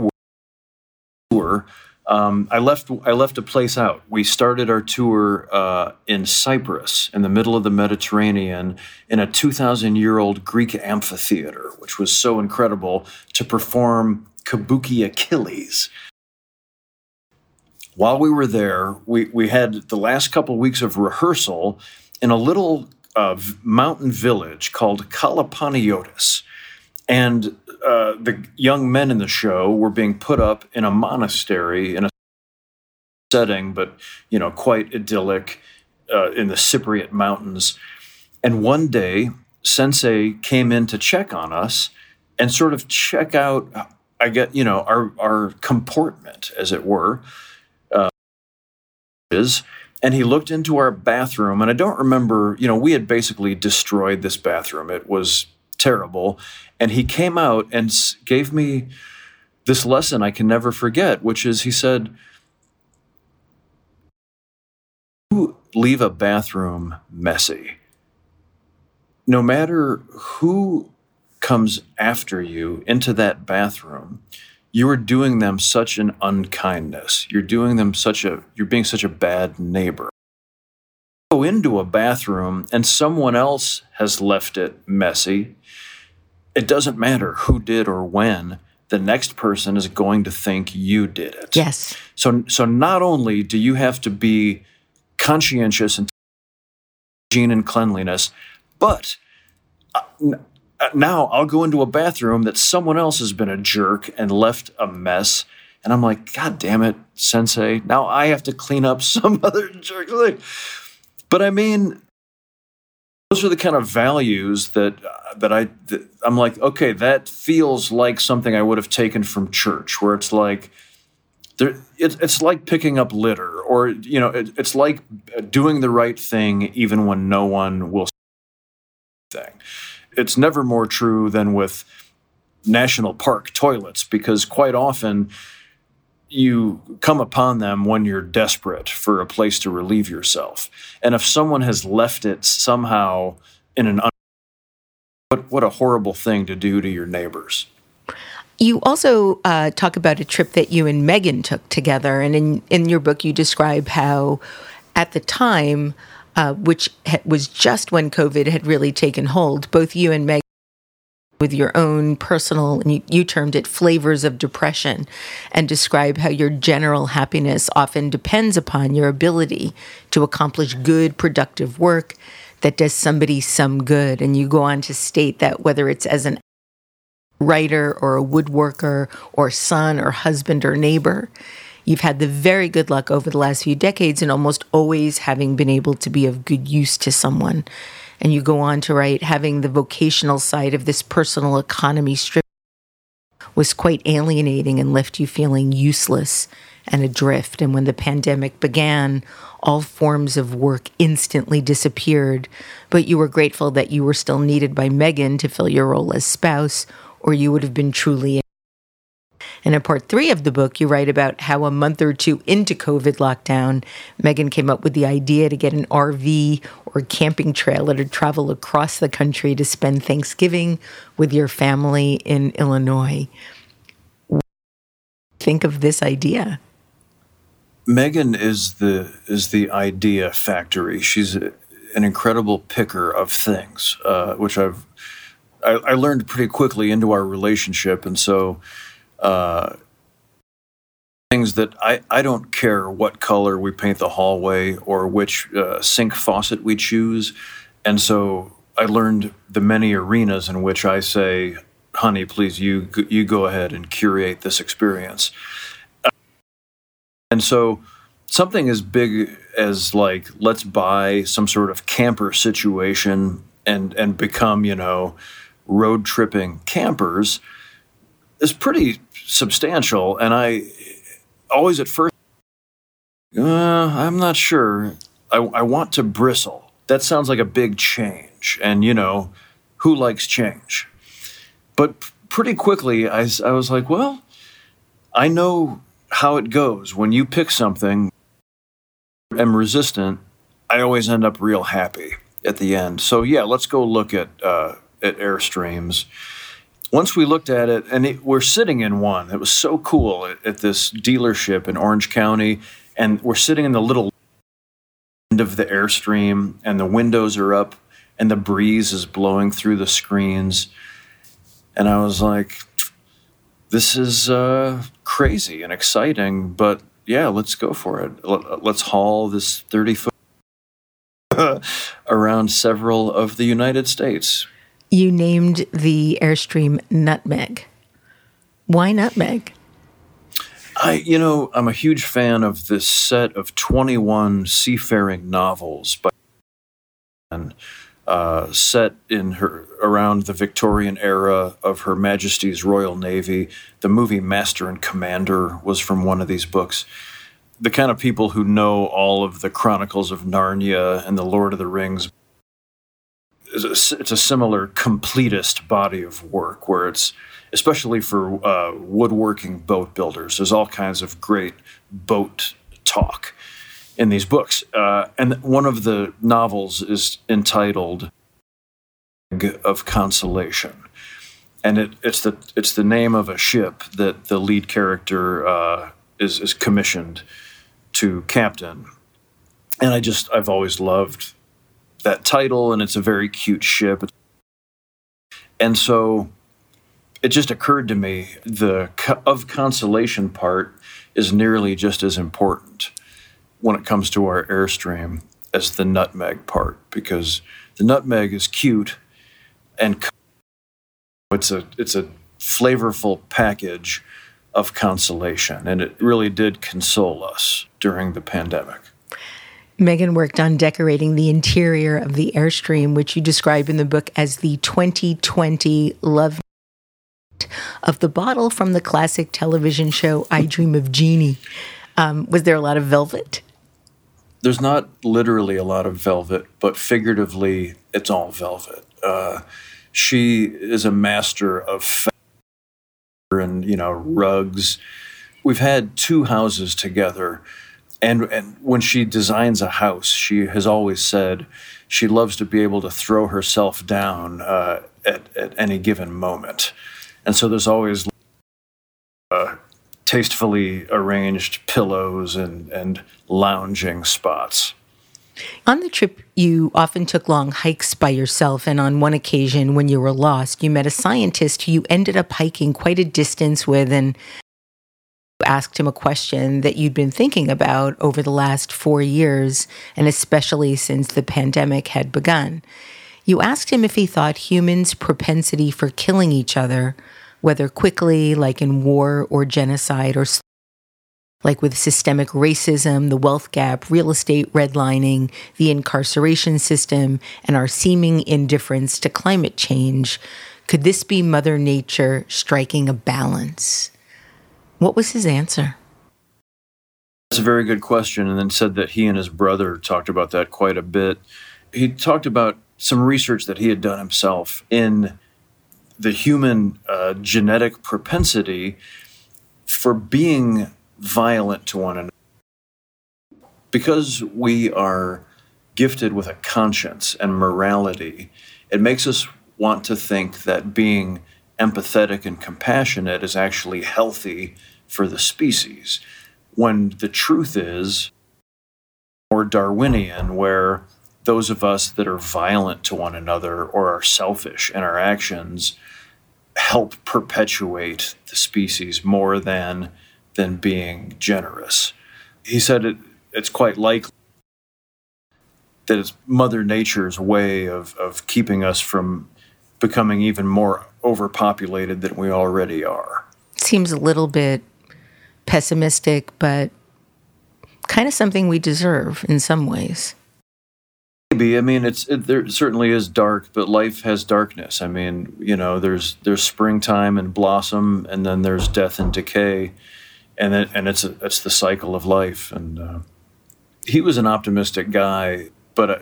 were um, I left. I left a place out. We started our tour uh, in Cyprus, in the middle of the Mediterranean, in a 2,000-year-old Greek amphitheater, which was so incredible to perform Kabuki Achilles. While we were there, we, we had the last couple weeks of rehearsal in a little uh, mountain village called Kalopanagiotis. And uh, the young men in the show were being put up in a monastery in a setting, but you know, quite idyllic uh, in the Cypriot mountains. And one day, Sensei came in to check on us and sort of check out, I get, you know, our our comportment, as it were. Uh, is and he looked into our bathroom and i don't remember you know we had basically destroyed this bathroom it was terrible. And he came out and gave me this lesson I can never forget, which is he said, You leave a bathroom messy. No matter who comes after you into that bathroom, you are doing them such an unkindness. You're doing them such a, you're being such a bad neighbor go into a bathroom and someone else has left it messy, it doesn't matter who did or when. The next person is going to think you did it. Yes. So, so not only do you have to be conscientious and hygiene and cleanliness, but uh, uh, now I'll go into a bathroom that someone else has been a jerk and left a mess. And I'm like, God damn it, sensei. Now I have to clean up some other jerk. But I mean, those are the kind of values that uh, that I that I'm like, okay, that feels like something I would have taken from church, where it's like. There, it, it's like picking up litter, or you know, it, it's like doing the right thing even when no one will. Thing, it's never more true than with national park toilets because quite often you come upon them when you're desperate for a place to relieve yourself. And if someone has left it somehow in an un- what, what a horrible thing to do to your neighbors. You also uh, talk about a trip that you and Megan took together, and in in your book you describe how, at the time, uh, which was just when COVID had really taken hold, both you and Megan with your own personal, and you, you, termed it flavors of depression, and describe how your general happiness often depends upon your ability to accomplish good, productive work that does somebody some good. And you go on to state that whether it's as an writer or a woodworker or son or husband or neighbor, you've had the very good luck over the last few decades in almost always having been able to be of good use to someone. And you go on to write, having the vocational side of this personal economy strip was quite alienating and left you feeling useless and adrift. And when the pandemic began, all forms of work instantly disappeared, but you were grateful that you were still needed by Megan to fill your role as spouse, or you would have been truly and in part three of the book, you write about how a month or two into COVID lockdown, Megan came up with the idea to get an RV or camping trailer to travel across the country to spend Thanksgiving with your family in Illinois. Think of this idea. Megan is the is the idea factory. She's a, an incredible picker of things, uh, which I've I, I learned pretty quickly into our relationship, and so uh, things that I, I don't care what color we paint the hallway or which uh, sink faucet we choose. And so I learned the many arenas in which I say, honey, please, you, you go ahead and curate this experience. And so, something as big as like, let's buy some sort of camper situation and, and become, you know, road tripping campers is pretty substantial. And I always at first, uh, I'm not sure. I, I want to bristle. That sounds like a big change. And, you know, who likes change? But pretty quickly, I, I was like, well, I know how it goes. When you pick something, am resistant, I always end up real happy at the end. So yeah, let's go look at uh, at Airstreams. Once we looked at it, and it, we're sitting in one. It was so cool at, at this dealership in Orange County, and we're sitting in the little end of the Airstream, and the windows are up, and the breeze is blowing through the screens. And I was like, this is uh, crazy and exciting, but yeah, let's go for it. Let's haul this 30 foot around several of the United States. You named the Airstream Nutmeg. Why Nutmeg? I, you know, I'm a huge fan of this set of 21 seafaring novels by and uh, set in her around the Victorian era of Her Majesty's Royal Navy. The movie Master and Commander was from one of these books. The kind of people who know all of the Chronicles of Narnia and the Lord of the Rings. It's a, it's a similar completist body of work where it's especially for uh, woodworking boat builders. There's all kinds of great boat talk in these books. Uh, and one of the novels is entitled of Consolation. And it, it's the it's the name of a ship that the lead character uh, is is commissioned to captain, and I just I've always loved that title, and it's a very cute ship, and so it just occurred to me the of consolation part is nearly just as important when it comes to our airstream as the nutmeg part because the nutmeg is cute and it's a it's a flavorful package of consolation and it really did console us during the pandemic. Megan worked on decorating the interior of the Airstream, which you describe in the book as the 2020 love of the bottle from the classic television show I Dream of Jeannie. Um, was there a lot of velvet? there's not literally a lot of velvet, but figuratively, it's all velvet. Uh, she is a master of and you know rugs. We've had two houses together, and and when she designs a house, she has always said she loves to be able to throw herself down uh, at at any given moment, and so there's always. Uh, tastefully arranged pillows and, and lounging spots. On the trip, you often took long hikes by yourself, and on one occasion, when you were lost, you met a scientist who you ended up hiking quite a distance with and asked him a question that you'd been thinking about over the last four years, and especially since the pandemic had begun. You asked him if he thought humans' propensity for killing each other whether quickly, like in war or genocide, or like with systemic racism, the wealth gap, real estate redlining, the incarceration system, and our seeming indifference to climate change. Could this be Mother Nature striking a balance? What was his answer? That's a very good question, and then said that he and his brother talked about that quite a bit. He talked about some research that he had done himself in the human uh, genetic propensity for being violent to one another. Because we are gifted with a conscience and morality, it makes us want to think that being empathetic and compassionate is actually healthy for the species. When the truth is more Darwinian, where those of us that are violent to one another or are selfish in our actions help perpetuate the species more than than being generous. He said it, it's quite likely that it's Mother Nature's way of, of keeping us from becoming even more overpopulated than we already are. Seems a little bit pessimistic, but kind of something we deserve in some ways. Maybe I mean it's it, there certainly is dark, but life has darkness. I mean, you know, there's there's springtime and blossom, and then there's death and decay, and then, and it's a, it's the cycle of life. And uh, he was an optimistic guy, but uh,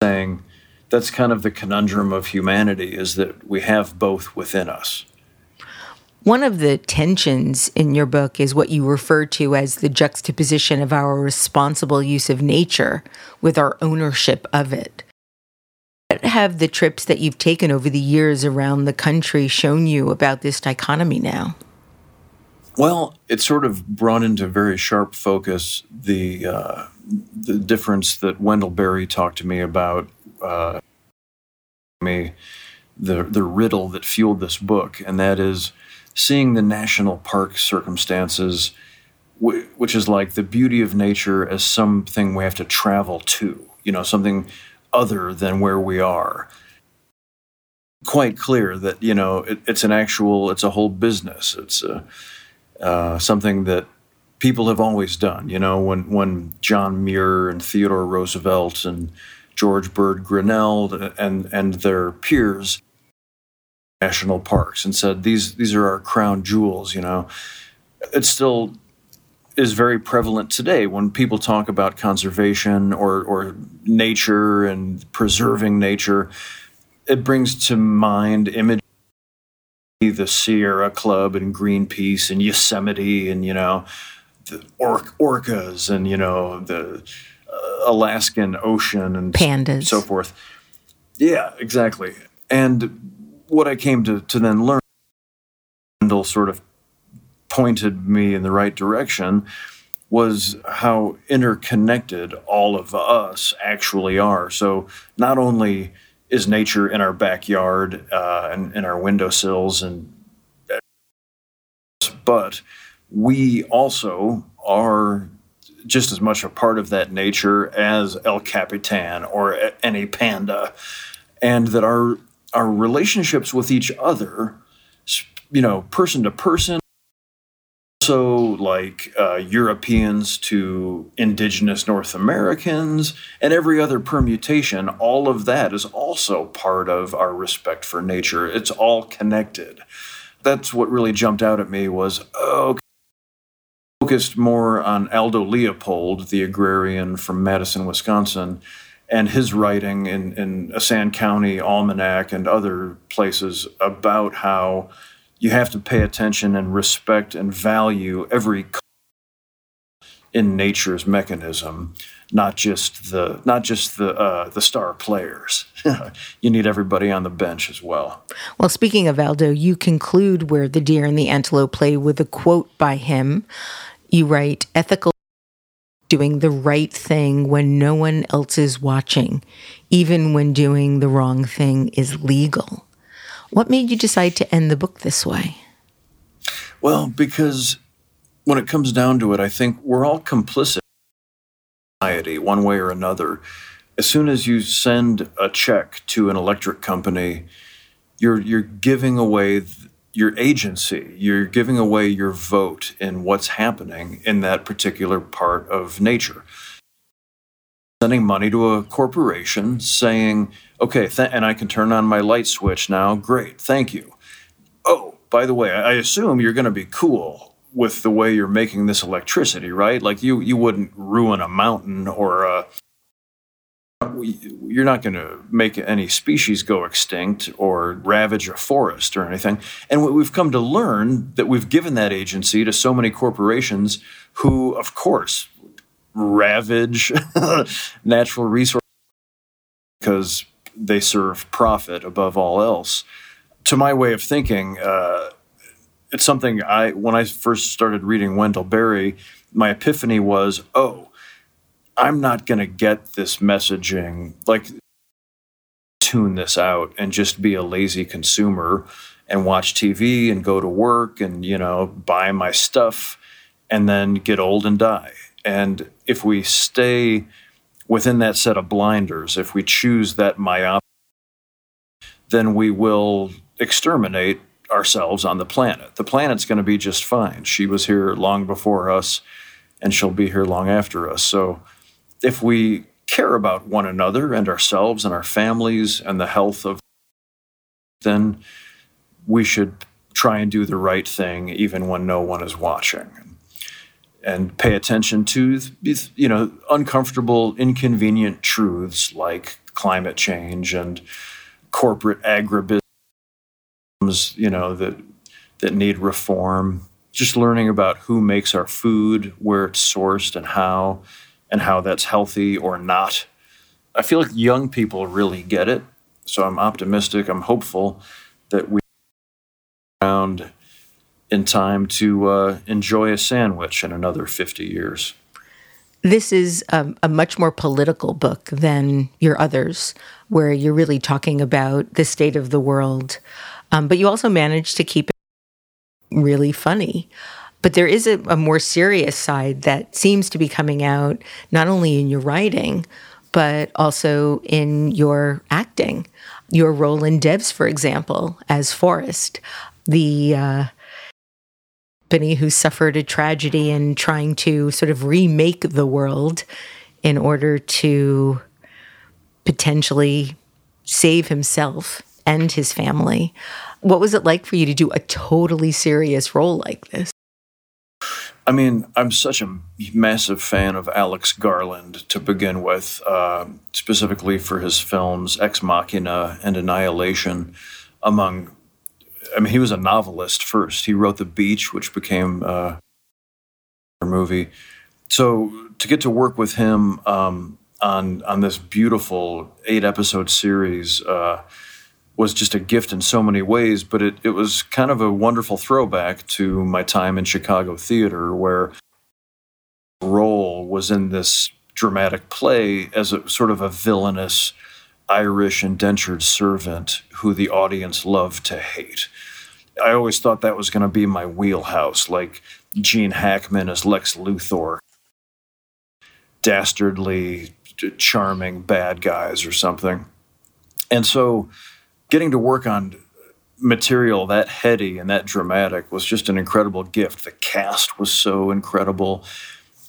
saying that's kind of the conundrum of humanity is that we have both within us. One of the tensions in your book is what you refer to as the juxtaposition of our responsible use of nature with our ownership of it. What have the trips that you've taken over the years around the country shown you about this dichotomy now? Well, it sort of brought into very sharp focus the uh, the difference that Wendell Berry talked to me about. Uh, me, the the riddle that fueled this book, and that is seeing the national park circumstances, which is like the beauty of nature as something we have to travel to, you know, something other than where we are. Quite clear that, you know, it, it's an actual, it's a whole business. It's a, uh, something that people have always done. You know, when, when John Muir and Theodore Roosevelt and George Bird Grinnell and, and their peers national parks. And said these these are our crown jewels you know. It still is very prevalent today when people talk about conservation or or nature and preserving nature. It brings to mind image the Sierra Club and Greenpeace and Yosemite and you know the or- orcas and you know the Alaskan ocean and pandas. so forth. Yeah exactly. And what I came to, to then learn, Wendell sort of pointed me in the right direction, was how interconnected all of us actually are. So not only is nature in our backyard uh, and in our windowsills and but we also are just as much a part of that nature as El Capitan or any panda, and that our our relationships with each other, you know, person to person, also like uh, Europeans to indigenous North Americans, and every other permutation, all of that is also part of our respect for nature. It's all connected. That's what really jumped out at me was, oh, focused more on Aldo Leopold, the agrarian from Madison, Wisconsin, and his writing in, in a Sand County Almanac and other places about how you have to pay attention and respect and value every in nature's mechanism, not just the not just the uh, the star players. you need everybody on the bench as well. Well, speaking of Aldo, you conclude where the deer and the antelope play with a quote by him. You write, "Ethical." doing the right thing when no one else is watching, even when doing the wrong thing is legal. What made you decide to end the book this way? Well, because when it comes down to it, I think we're all complicit society one way or another. As soon as you send a check to an electric company, you're you're giving away your agency. You're giving away your vote in what's happening in that particular part of nature. Sending money to a corporation saying, okay, th- and I can turn on my light switch now. Great, thank you. Oh, by the way, I assume you're going to be cool with the way you're making this electricity, right? Like you, you wouldn't ruin a mountain or a you're not going to make any species go extinct or ravage a forest or anything. And what we've come to learn that we've given that agency to so many corporations who, of course, ravage natural resources because they serve profit above all else. To my way of thinking, uh, it's something I, when I first started reading Wendell Berry, my epiphany was, oh, I'm not going to get this messaging, like, tune this out and just be a lazy consumer and watch TV and go to work and, you know, buy my stuff and then get old and die. And if we stay within that set of blinders, if we choose that myopic, then we will exterminate ourselves on the planet. The planet's going to be just fine. She was here long before us, and she'll be here long after us. So if we care about one another and ourselves and our families and the health of, then we should try and do the right thing even when no one is watching. And pay attention to you know uncomfortable inconvenient truths like climate change and corporate agribusiness you know that that need reform. Just learning about who makes our food where it's sourced and how and how that's healthy or not i feel like young people really get it so i'm optimistic i'm hopeful that we around in time to uh, enjoy a sandwich in another 50 years. This is um, a much more political book than your others, where you're really talking about the state of the world. Um, but you also manage to keep it really funny. But there is a, a more serious side that seems to be coming out not only in your writing, but also in your acting. Your role in Devs, for example, as Forrest, the uh, who suffered a tragedy and trying to sort of remake the world in order to potentially save himself and his family. What was it like for you to do a totally serious role like this? I mean, I'm such a massive fan of Alex Garland to begin with, uh, specifically for his films Ex Machina and Annihilation, among I mean, he was a novelist first. He wrote The Beach, which became uh, a movie. So to get to work with him um, on on this beautiful eight episode series uh, was just a gift in so many ways. But it it was kind of a wonderful throwback to my time in Chicago theater, where role was in this dramatic play as a sort of a villainous Irish indentured servant who the audience loved to hate. I always thought that was going to be my wheelhouse, like Gene Hackman as Lex Luthor, dastardly, charming bad guys or something. And so getting to work on material that heady and that dramatic was just an incredible gift. The cast was so incredible.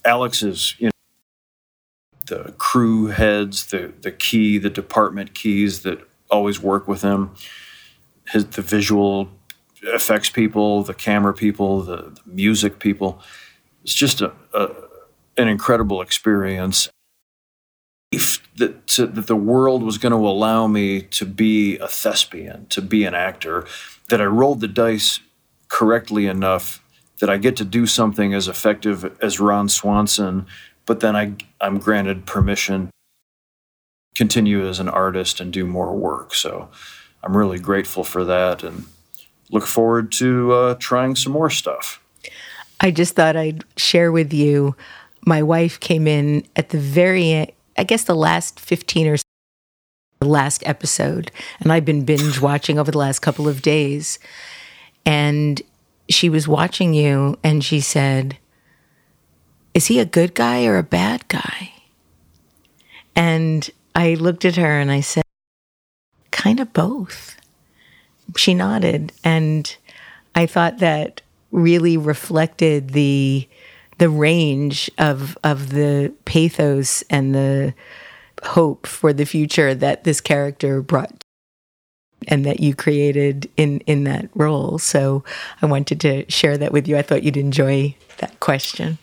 Alex's, you know, the crew heads, the the key, the department keys that always work with him, his the visual effects people, the camera people, the, the music people. It's just a, a an incredible experience. That, to, that the world was going to allow me to be a thespian, to be an actor, that I rolled the dice correctly enough that I get to do something as effective as Ron Swanson but then I, I'm granted permission to continue as an artist and do more work. So I'm really grateful for that and look forward to uh, trying some more stuff. I just thought I'd share with you. My wife came in at the very, I guess, the last 15 or the last episode, and I've been binge watching over the last couple of days. And she was watching you, and she said, is he a good guy or a bad guy? And I looked at her and I said, kind of both. She nodded. And I thought that really reflected the the range of of the pathos and the hope for the future that this character brought and that you created in in that role. So I wanted to share that with you. I thought you'd enjoy that question.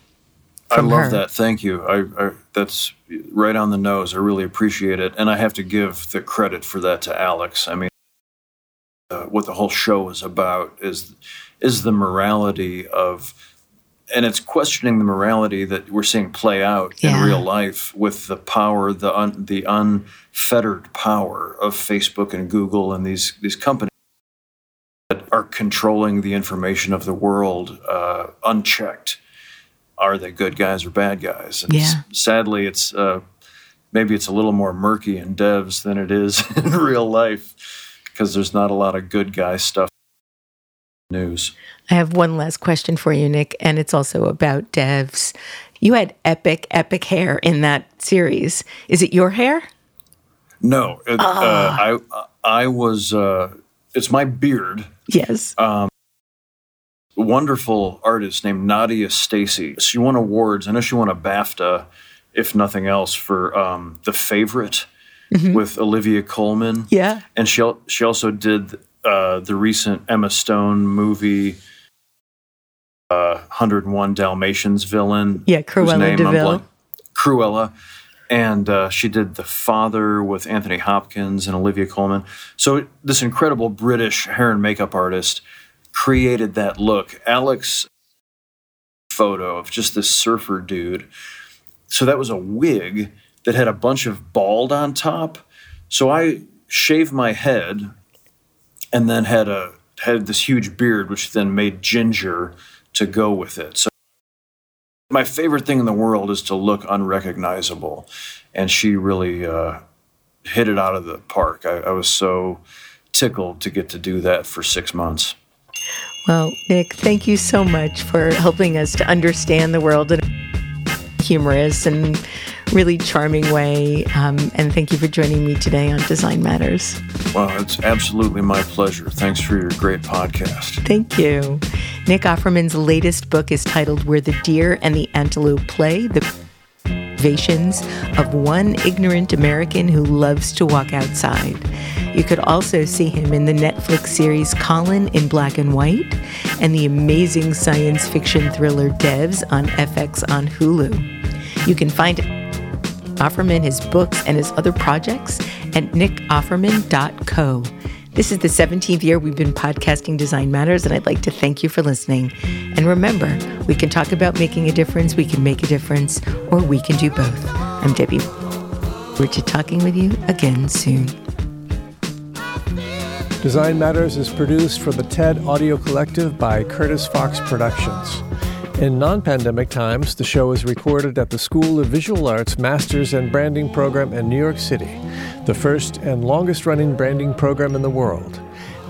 I love her. that. Thank you. I, I, that's right on the nose. I really appreciate it, and I have to give the credit for that to Alex. I mean, uh, what the whole show is about is is the morality of, and it's questioning the morality that we're seeing play out yeah. in real life with the power, the un, the unfettered power of Facebook and Google and these these companies that are controlling the information of the world uh, unchecked are they good guys or bad guys? And yeah. sadly, it's uh, maybe it's a little more murky in devs than it is in real life because there's not a lot of good guy stuff. News. I have one last question for you, Nick, and it's also about devs. You had epic, epic hair in that series. Is it your hair? No, uh, uh, I I was. Uh, it's my beard. Yes. Um, wonderful artist named Nadia Stacy. She won awards. I know she won a BAFTA, if nothing else, for um, The Favorite mm-hmm. with Olivia Colman, Yeah. And she she also did uh, the recent Emma Stone movie. Uh, 101 Dalmatians villain. Yeah, Cruella de Vil. Cruella and uh, she did The Father with Anthony Hopkins and Olivia Colman. So this incredible British hair and makeup artist created that look. Alex photo of just this surfer dude. So that was a wig that had a bunch of bald on top. So I shaved my head and then had a had this huge beard which then made ginger to go with it. So my favorite thing in the world is to look unrecognizable, and she really uh, hit it out of the park. I, I was so tickled to get to do that for six months. Well, Nick, thank you so much for helping us to understand the world and a humorous and really charming way. Um, and thank you for joining me today on Design Matters. Well, it's absolutely my pleasure. Thanks for your great podcast. Thank you. Nick Offerman's latest book is titled Where the Deer and the Antelope Play The Observations of One Ignorant American Who Loves to Walk Outside. You could also see him in the Netflix series Colin in Black and White and the amazing science fiction thriller Devs on FX on Hulu. You can find Offerman, his books, and his other projects at nickofferman.co. This is the 17th year we've been podcasting Design Matters, and I'd like to thank you for listening. And remember, we can talk about making a difference, we can make a difference, or we can do both. I'm Debbie. We're to talking with you again soon. Design Matters is produced for the TED Audio Collective by Curtis Fox Productions. In non pandemic times, the show is recorded at the School of Visual Arts Masters and Branding Program in New York City, the first and longest running branding program in the world.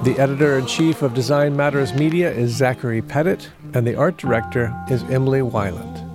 The editor in chief of Design Matters Media is Zachary Pettit, and the art director is Emily Weiland.